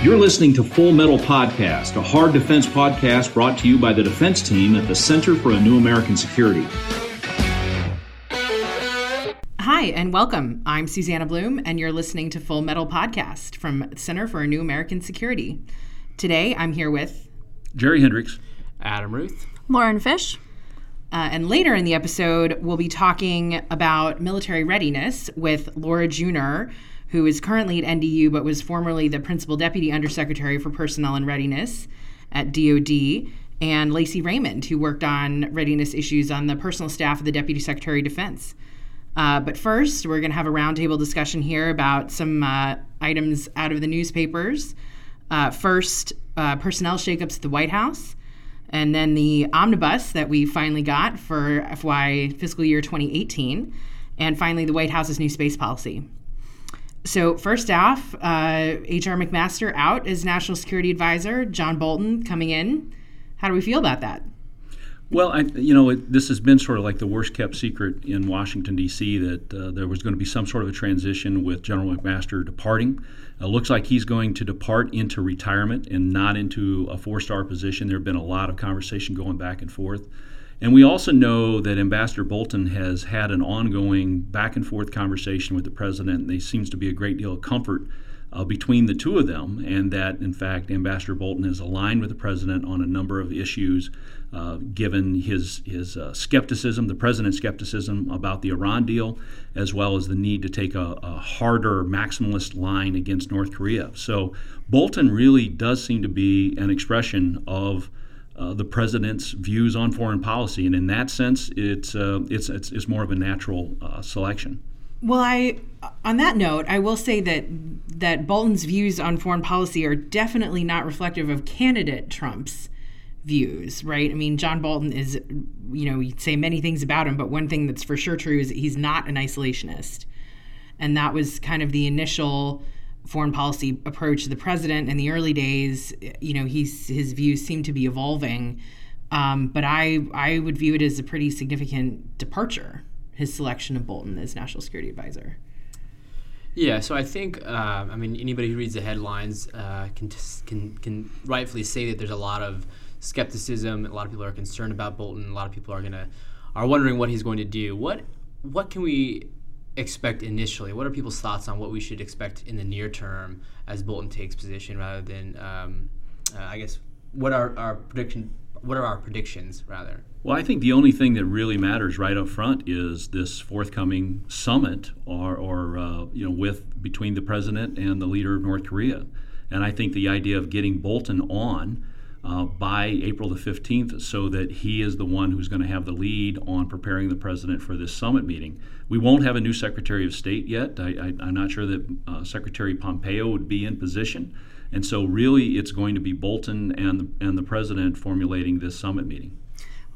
You're listening to Full Metal Podcast, a hard defense podcast brought to you by the defense team at the Center for a New American Security. Hi, and welcome. I'm Susanna Blume, and you're listening to Full Metal Podcast from Center for a New American Security. Today, I'm here with Jerry Hendrix, Adam Routh, Lauren Fish. Uh, and later in the episode, we'll be talking about military readiness with Laura Junor, who is currently at NDU but was formerly the Principal Deputy Undersecretary for Personnel and Readiness at DoD, and Lacey Raymond, who worked on readiness issues on the personal staff of the Deputy Secretary of Defense. Uh, but first, we're going to have a roundtable discussion here about some uh, items out of the newspapers. Uh, first, uh, personnel shakeups at the White House, and then the omnibus that we finally got for FY fiscal year 2018, and finally, the White House's new space policy. So, first off, H.R. Uh, McMaster out as National Security Advisor, John Bolton coming in. How do we feel about that? Well, I, you know, it, this has been sort of like the worst kept secret in Washington, D.C., that uh, there was going to be some sort of a transition with General McMaster departing. It looks like he's going to depart into retirement and not into a four star position. There have been a lot of conversation going back and forth. And we also know that Ambassador Bolton has had an ongoing back and forth conversation with the president. There seems to be a great deal of comfort uh, between the two of them, and that, in fact, Ambassador Bolton is aligned with the president on a number of issues, uh, given his, his uh, skepticism, the president's skepticism about the Iran deal, as well as the need to take a, a harder maximalist line against North Korea. So Bolton really does seem to be an expression of uh, the president's views on foreign policy, and in that sense, it's uh, it's, it's, it's more of a natural uh, selection. Well, I on that note, I will say that that Bolton's views on foreign policy are definitely not reflective of candidate Trump's views, right? I mean, John Bolton is, you know, you'd say many things about him, but one thing that's for sure true is he's not an isolationist, and that was kind of the initial foreign policy approach the president in the early days, you know, he's his views seem to be evolving. Um, but I I would view it as a pretty significant departure. His selection of Bolton as national security advisor. Yeah, so I think uh, I mean anybody who reads the headlines uh, can can can rightfully say that there's a lot of skepticism. A lot of people are concerned about Bolton. A lot of people are gonna are wondering what he's going to do. What what can we expect initially? What are people's thoughts on what we should expect in the near term as Bolton takes position, rather than um, uh, I guess what are our prediction? What are our predictions rather? Well, I think the only thing that really matters right up front is this forthcoming summit, or, or uh, you know, with between the president and the leader of North Korea, and I think the idea of getting Bolton on uh, by April the 15th so that he is the one who's going to have the lead on preparing the president for this summit meeting. We won't have a new Secretary of State yet. I, am not sure that uh, Secretary Pompeo would be in position. And so, really, it's going to be Bolton and and the president formulating this summit meeting.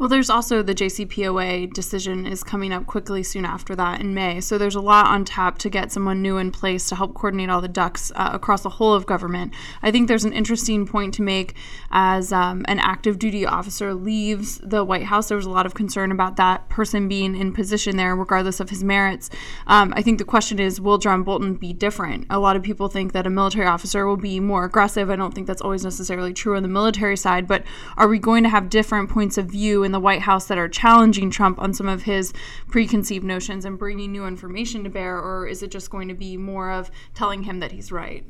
Well, there's also the JCPOA decision is coming up quickly soon after that in May. So there's a lot on tap to get someone new in place to help coordinate all the ducks uh, across the whole of government. I think there's an interesting point to make as um, an active duty officer leaves the White House. There was a lot of concern about that person being in position there, regardless of his merits. Um, I think the question is, will John Bolton be different? A lot of people think that a military officer will be more aggressive. I don't think that's always necessarily true on the military side, but are we going to have different points of view? in the White House that are challenging Trump on some of his preconceived notions and bringing new information to bear, or is it just going to be more of telling him that he's right?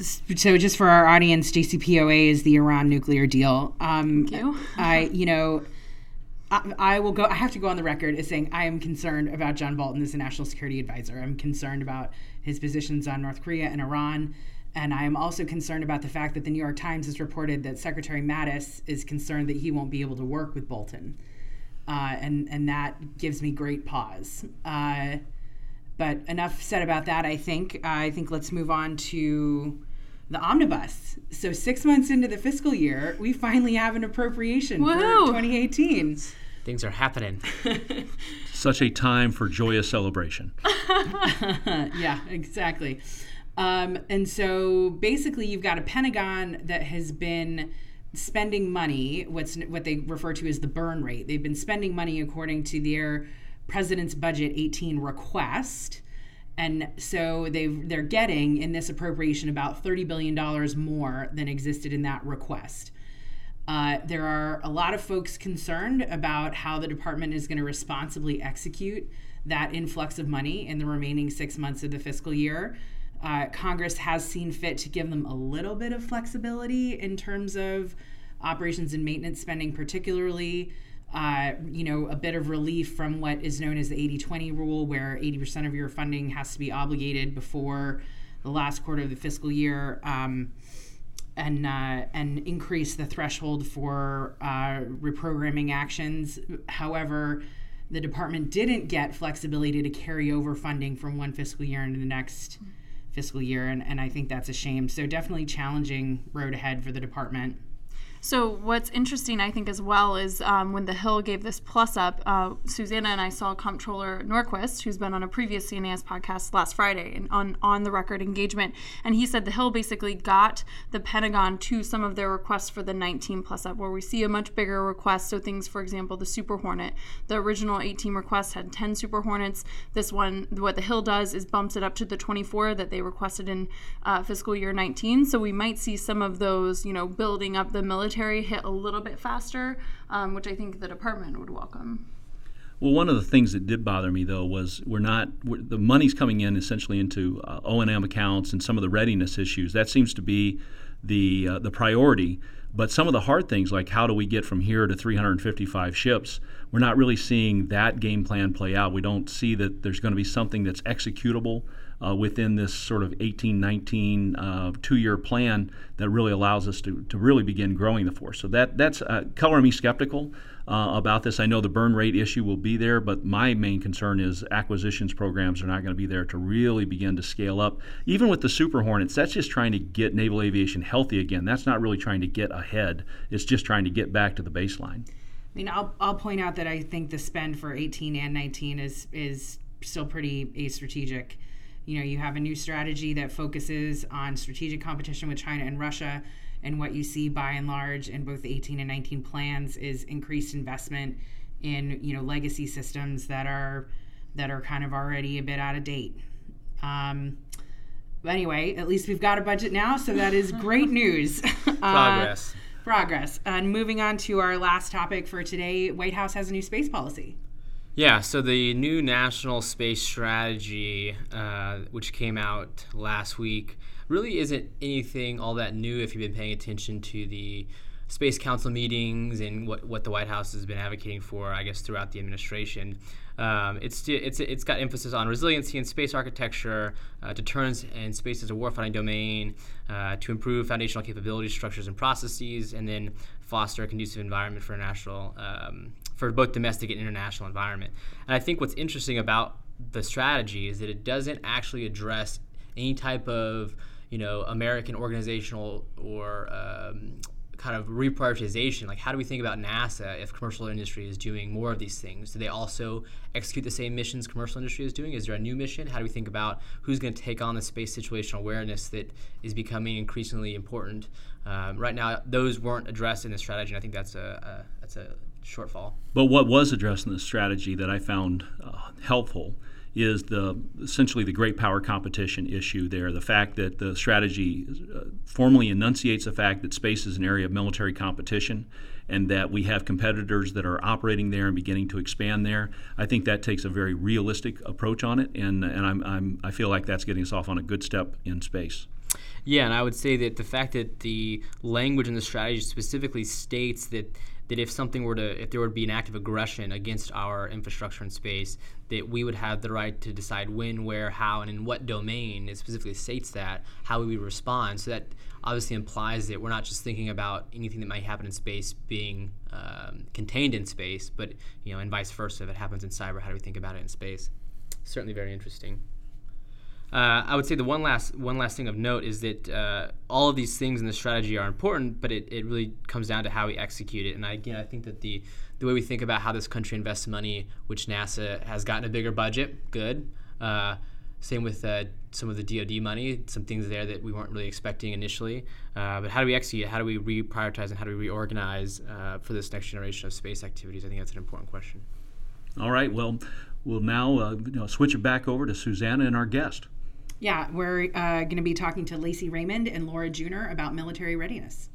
So, just for our audience, JCPOA is the Iran nuclear deal. Um, Thank you. I, you know, I, I, will go. I have to go on the record as saying I am concerned about John Bolton as a national security advisor. I'm concerned about his positions on North Korea and Iran. And I am also concerned about the fact that the New York Times has reported that Secretary Mattis is concerned that he won't be able to work with Bolton. Uh, and, and that gives me great pause. Uh, but enough said about that, I think. Uh, I think let's move on to the omnibus. So, six months into the fiscal year, we finally have an appropriation Woo-hoo. for 2018. Things are happening. Such a time for joyous celebration. yeah, exactly. Um, and so basically, you've got a Pentagon that has been spending money, what's what they refer to as the burn rate. They've been spending money according to their president's budget 18 request. And so they they're getting in this appropriation about $30 billion more than existed in that request. Uh, there are a lot of folks concerned about how the department is going to responsibly execute that influx of money in the remaining six months of the fiscal year. Uh, Congress has seen fit to give them a little bit of flexibility in terms of operations and maintenance spending, particularly. Uh, you know, a bit of relief from what is known as the 80 20 rule, where 80% of your funding has to be obligated before the last quarter of the fiscal year. Um, and uh, and increase the threshold for uh, reprogramming actions. However, the department didn't get flexibility to carry over funding from one fiscal year into the next fiscal year, and, and I think that's a shame. So definitely challenging road ahead for the department. So what's interesting, I think, as well, is um, when the Hill gave this plus up, uh, Susanna and I saw Comptroller Norquist, who's been on a previous CNAS podcast last Friday, and on on the record engagement, and he said the Hill basically got the Pentagon to some of their requests for the 19 plus up, where we see a much bigger request. So things, for example, the Super Hornet, the original 18 request had 10 Super Hornets. This one, what the Hill does is bumps it up to the 24 that they requested in uh, fiscal year 19. So we might see some of those, you know, building up the military military hit a little bit faster, um, which I think the department would welcome. Well, one of the things that did bother me though was we're not we're, the money's coming in essentially into uh, O and M accounts and some of the readiness issues. That seems to be the uh, the priority. But some of the hard things, like how do we get from here to 355 ships, we're not really seeing that game plan play out. We don't see that there's going to be something that's executable uh, within this sort of 18, 19, uh, two-year plan that really allows us to, to really begin growing the force. So that that's uh, coloring me skeptical uh, about this. I know the burn rate issue will be there, but my main concern is acquisitions programs are not going to be there to really begin to scale up. Even with the Super Hornets, that's just trying to get naval aviation healthy again. That's not really trying to get ahead. It's just trying to get back to the baseline. I mean, I'll, I'll point out that I think the spend for 18 and 19 is is still pretty a strategic you know you have a new strategy that focuses on strategic competition with china and russia and what you see by and large in both the 18 and 19 plans is increased investment in you know legacy systems that are that are kind of already a bit out of date. Um, but anyway at least we've got a budget now so that is great news. Progress. Uh, progress. And moving on to our last topic for today white house has a new space policy yeah, so the new national space strategy, uh, which came out last week, really isn't anything all that new if you've been paying attention to the Space Council meetings and what, what the White House has been advocating for, I guess, throughout the administration. Um, it's, it's, it's got emphasis on resiliency in space architecture, uh, deterrence and space as a warfighting domain, uh, to improve foundational capabilities, structures, and processes, and then foster a conducive environment for national um, for both domestic and international environment. And I think what's interesting about the strategy is that it doesn't actually address any type of you know American organizational or um, kind of reprioritization. Like, how do we think about NASA if commercial industry is doing more of these things? Do they also execute the same missions commercial industry is doing? Is there a new mission? How do we think about who's going to take on the space situational awareness that is becoming increasingly important? Um, right now, those weren't addressed in the strategy, and I think that's a, a that's a shortfall. But what was addressed in the strategy that I found uh, helpful is the essentially the great power competition issue there. The fact that the strategy uh, formally enunciates the fact that space is an area of military competition and that we have competitors that are operating there and beginning to expand there. I think that takes a very realistic approach on it, and, and I'm, I'm, I feel like that's getting us off on a good step in space. Yeah, and I would say that the fact that the language in the strategy specifically states that that if something were to if there would be an act of aggression against our infrastructure and space that we would have the right to decide when where how and in what domain it specifically states that how we would respond. So that obviously implies that we're not just thinking about anything that might happen in space being um, contained in space but you know and vice versa. If it happens in cyber how do we think about it in space? Certainly very interesting uh, I would say the one last one last thing of note is that uh, all of these things in the strategy are important, but it, it really comes down to how we execute it. And I, again, I think that the the way we think about how this country invests money, which NASA has gotten a bigger budget, good. Uh, same with uh, some of the DoD money, some things there that we weren't really expecting initially. Uh, but how do we execute? How do we reprioritize and how do we reorganize uh, for this next generation of space activities? I think that's an important question. All right. Well, we'll now you know, switch it back over to Susanna and our guest. Yeah, we're uh, going to be talking to Lacey Raymond and Laura Junor about military readiness.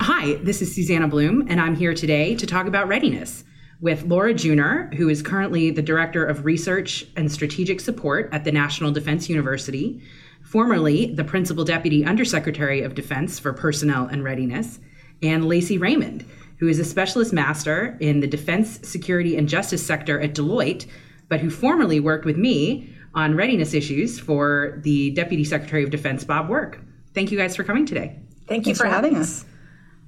Hi, this is Susanna Blume, and I'm here today to talk about readiness with Laura Junor, who is currently the Director of Research and Strategic Support at the National Defense University, formerly the Principal Deputy Undersecretary of Defense for Personnel and Readiness, and Lacey Raymond, who is a Specialist Master in the Defense, Security, and Justice sector at Deloitte, but who formerly worked with me on readiness issues for the Deputy Secretary of Defense, Bob Work. Thank you guys for coming today. Thank you for, for having us.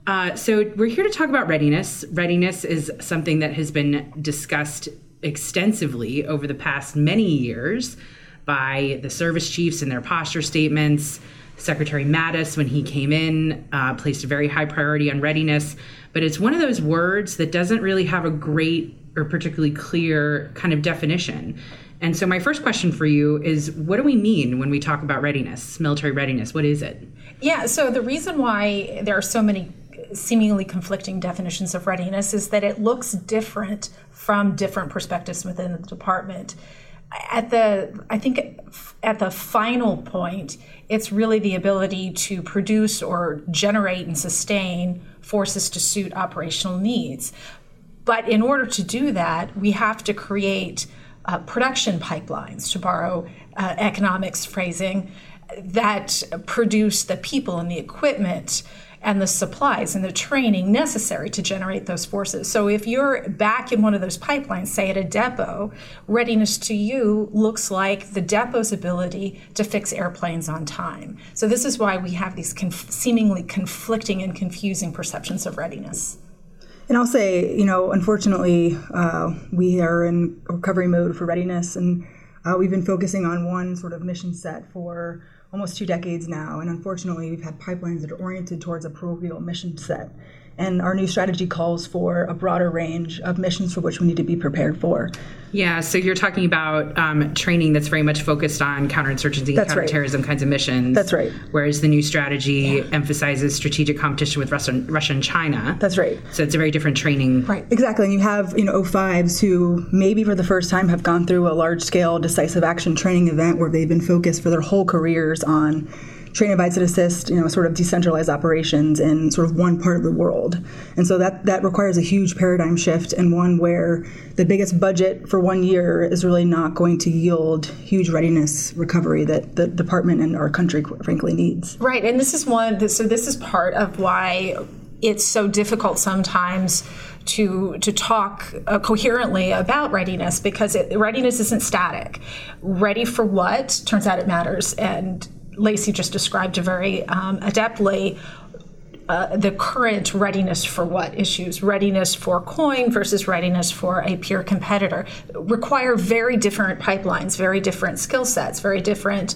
Uh, so, we're here to talk about readiness. Readiness is something that has been discussed extensively over the past many years by the service chiefs in their posture statements. Secretary Mattis, when he came in, uh, placed a very high priority on readiness. But it's one of those words that doesn't really have a great or particularly clear kind of definition. And so, my first question for you is what do we mean when we talk about readiness, military readiness? What is it? Yeah, so the reason why there are so many seemingly conflicting definitions of readiness is that it looks different from different perspectives within the department. At the, I think at the final point, it's really the ability to produce or generate and sustain forces to suit operational needs. But in order to do that, we have to create uh, production pipelines, to borrow uh, economics phrasing, that produce the people and the equipment and the supplies and the training necessary to generate those forces. So if you're back in one of those pipelines, say at a depot, readiness to you looks like the depot's ability to fix airplanes on time. So this is why we have these conf- seemingly conflicting and confusing perceptions of readiness. And I'll say, you know, unfortunately, uh, we are in recovery mode for readiness, and uh, we've been focusing on one sort of mission set for almost two decades now, and unfortunately, we've had pipelines that are oriented towards a parochial mission set. And our new strategy calls for a broader range of missions for which we need to be prepared for. Yeah, so you're talking about um, training that's very much focused on counterinsurgency and counterterrorism right. kinds of missions. That's right. Whereas the new strategy yeah. emphasizes strategic competition with Russia, Russia and China. That's right. So it's a very different training. Right. Exactly. And you have, you know, O5s who maybe for the first time have gone through a large scale decisive action training event where they've been focused for their whole careers on train advise and assist, you know, sort of decentralized operations in sort of one part of the world. And so that, that requires a huge paradigm shift and one where the biggest budget for one year is really not going to yield huge readiness recovery that the department and our country frankly needs. Right. And this is one, so this is part of why it's so difficult sometimes to to talk uh, coherently about readiness because it, readiness isn't static. Ready for what? Turns out it matters, and Lacey just described very um, adeptly uh, the current readiness for what issues? Readiness for coin versus readiness for a peer competitor. Require very different pipelines very different skill sets very different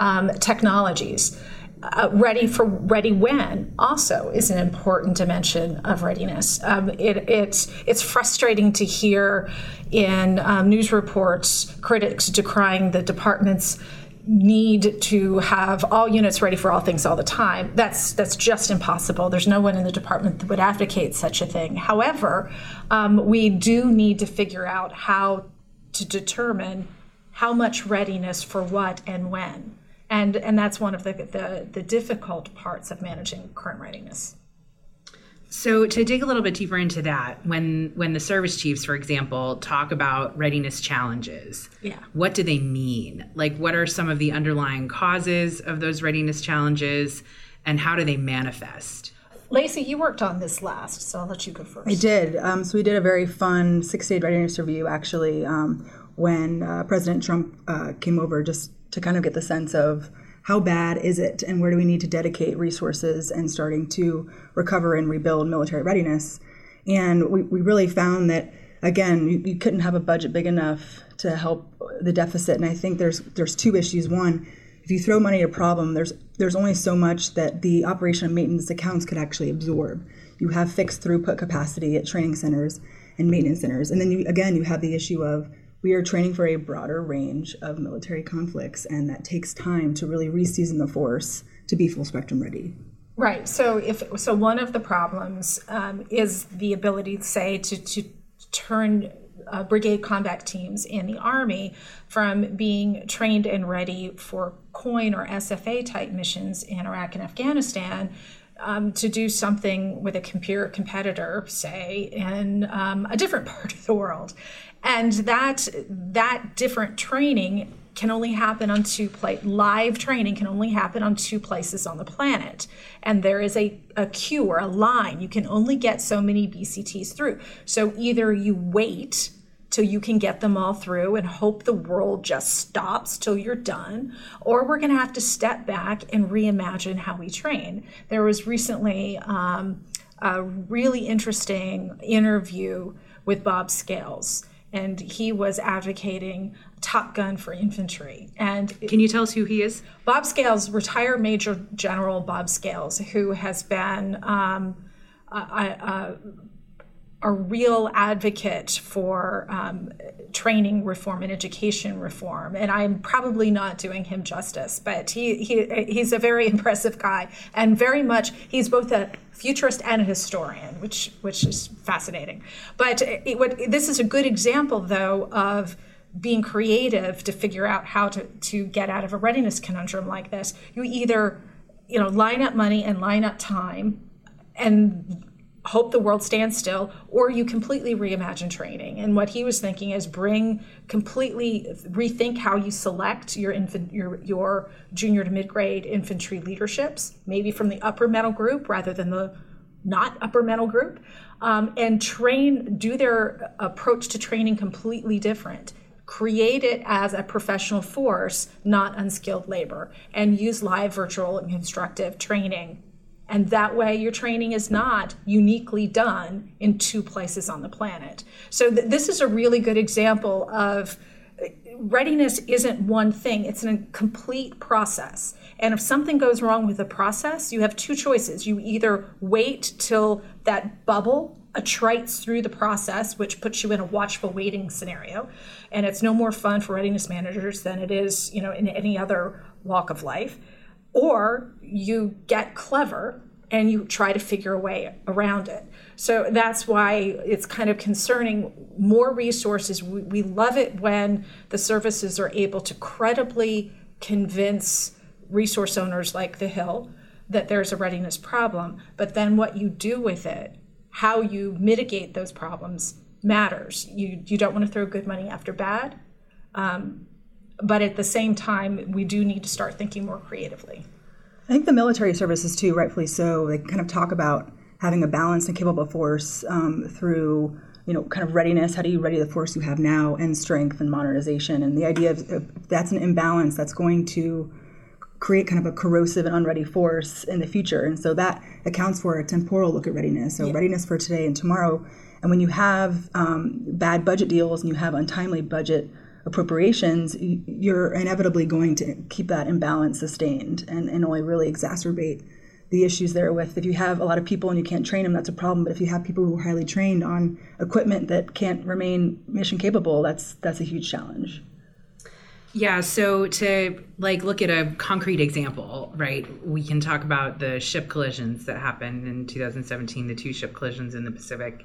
um, technologies. Uh, ready for ready when also is an important dimension of readiness. Um, it, it's it's frustrating to hear in um, news reports critics decrying the department's need to have all units ready for all things all the time. That's that's just impossible. There's no one in the department that would advocate such a thing. However, um, we do need to figure out how to determine how much readiness for what and when. And and that's one of the the, the difficult parts of managing current readiness. So to dig a little bit deeper into that, when when the service chiefs, for example, talk about readiness challenges, yeah. what do they mean? Like what are some of the underlying causes of those readiness challenges and how do they manifest? Lacey, you worked on this last, so I'll let you go first. I did. Um, so we did a very fun six-day readiness review actually um, when uh, President Trump uh, came over just to kind of get the sense of how bad is it and where do we need to dedicate resources and starting to recover and rebuild military readiness. And we, we really found that again, you, you couldn't have a budget big enough to help the deficit. And I think there's there's two issues. One, if you throw money at a problem, there's there's only so much that the operation and maintenance accounts could actually absorb. You have fixed throughput capacity at training centers and maintenance centers, and then you, again you have the issue of we are training for a broader range of military conflicts, and that takes time to really reseason the force to be full spectrum ready. Right. So if so, one of the problems um, is the ability, say, to to turn uh, brigade combat teams in the army from being trained and ready for COIN or SFA type missions in Iraq and Afghanistan um, to do something with a computer competitor, say, in um, a different part of the world. And that that different training can only happen on two places. Live training can only happen on two places on the planet. And there is a, a queue or a line. You can only get so many BCTs through. So either you wait till you can get them all through and hope the world just stops till you're done, or we're going to have to step back and reimagine how we train. There was recently um, a really interesting interview with Bob Scales and he was advocating Top Gun for infantry. And Can you tell us who he is? Bob Scales, retired Major General Bob Scales, who has been um, a, a, a, real advocate for um, training reform and education reform. And I'm probably not doing him justice, but he, he he's a very impressive guy and very much he's both a futurist and a historian, which which is fascinating. But it, what, this is a good example, though, of being creative to figure out how to, to get out of a readiness conundrum like this. You either, you know, line up money and line up time and hope the world stands still, or you completely reimagine training. And what he was thinking is bring completely rethink how you select your infant your your junior to mid grade infantry leaderships, maybe from the upper medal group rather than the not upper medal group, um, and train do their approach to training completely different create it as a professional force, not unskilled labor, and use live, virtual, and constructive training. And that way, your training is not uniquely done in two places on the planet. So, th- this is a really good example of uh, readiness isn't one thing, it's a complete process. And if something goes wrong with the process, you have two choices. You either wait till that bubble attrites through the process, which puts you in a watchful waiting scenario. And it's no more fun for readiness managers than it is, you know, in any other walk of life. Or you get clever and you try to figure a way around it. So that's why it's kind of concerning more resources. We, we love it when the services are able to credibly convince resource owners like the Hill that there's a readiness problem, but then what you do with it how you mitigate those problems matters. You you don't want to throw good money after bad, um, but at the same time, we do need to start thinking more creatively. I think the military services too, rightfully so, they kind of talk about having a balanced and capable force um, through you know kind of readiness. How do you ready the force you have now, and strength and modernization, and the idea of that's an imbalance that's going to create kind of a corrosive and unready force in the future. And so that accounts for a temporal look at readiness. So yeah. readiness for today and tomorrow. And when you have um, bad budget deals and you have untimely budget appropriations, you're inevitably going to keep that imbalance sustained and, and only really exacerbate the issues there with if you have a lot of people and you can't train them that's a problem but if you have people who are highly trained on equipment that can't remain mission capable that's that's a huge challenge yeah, so to like look at a concrete example, right? We can talk about the ship collisions that happened in 2017, the two ship collisions in the Pacific,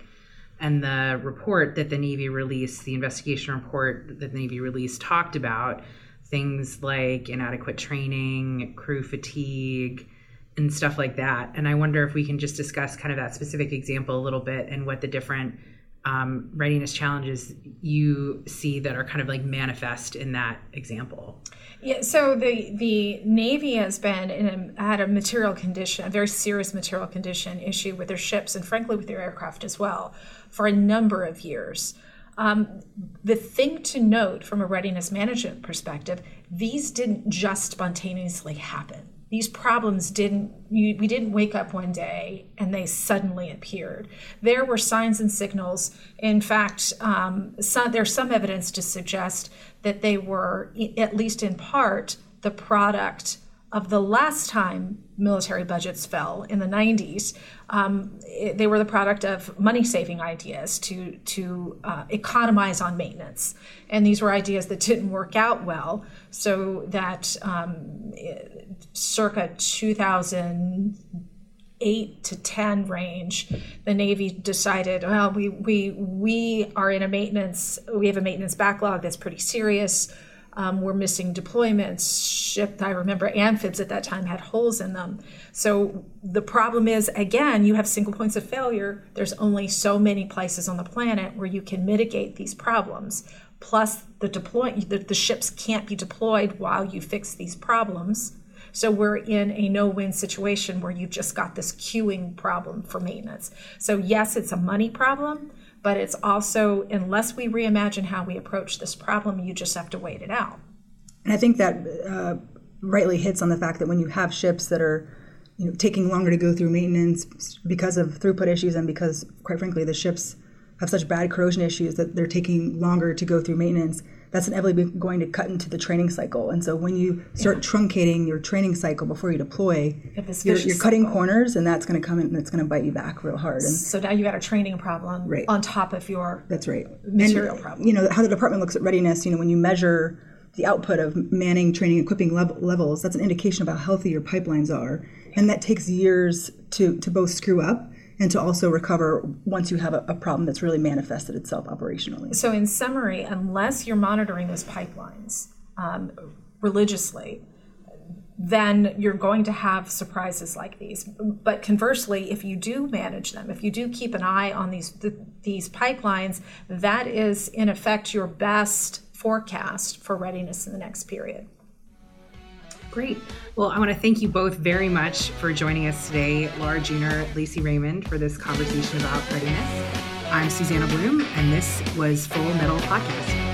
and the report that the Navy released, the investigation report that the Navy released talked about things like inadequate training, crew fatigue, and stuff like that. And I wonder if we can just discuss kind of that specific example a little bit and what the different um, readiness challenges you see that are kind of like manifest in that example? Yeah, so the the Navy has been in a, had a material condition, a very serious material condition issue with their ships and frankly with their aircraft as well, for a number of years. Um, the thing to note from a readiness management perspective, these didn't just spontaneously happen these problems didn't you, we didn't wake up one day and they suddenly appeared. There were signs and signals. In fact um, some, there's some evidence to suggest that they were at least in part the product of the last time military budgets fell in the 90s, um, it, they were the product of money saving ideas to, to uh, economize on maintenance. And these were ideas that didn't work out well, so that um, circa 2000 eight to 10 range, the Navy decided, well, we, we, we are in a maintenance, we have a maintenance backlog that's pretty serious. Um, we're missing deployments. Ship, I remember amphibs at that time had holes in them. So the problem is, again, you have single points of failure. There's only so many places on the planet where you can mitigate these problems. Plus, the deploy the, the ships can't be deployed while you fix these problems. So we're in a no-win situation where you've just got this queuing problem for maintenance. So yes, it's a money problem, but it's also unless we reimagine how we approach this problem, you just have to wait it out. And I think that uh, rightly hits on the fact that when you have ships that are you know, taking longer to go through maintenance because of throughput issues and because, quite frankly, the ships have such bad corrosion issues that they're taking longer to go through maintenance that's inevitably going to cut into the training cycle. And so when you start yeah. truncating your training cycle before you deploy, you're, you're, cutting cycle. corners, and that's going to come in and it's going to bite you back real hard. And so now you got a training problem right. on top of your that's right material and, problem. You know how the department looks at readiness. You know when you measure the output of manning, training, equipping level, levels, that's an indication of how healthy your pipelines are, and that takes years to to both screw up and to also recover once you have a, a, problem that's really manifested itself operationally. So, in summary, unless you're monitoring those pipelines um, religiously, then you're going to have surprises like these. But conversely, if you do manage them, if you do keep an eye on these th- these pipelines, that is in effect your best forecast for readiness in the next period. Great. Well, I want to thank you both very much for joining us today, Laura Junor, Lacey Raymond, for this conversation about readiness. I'm Susanna Blume, and this was Full Metal Podcast.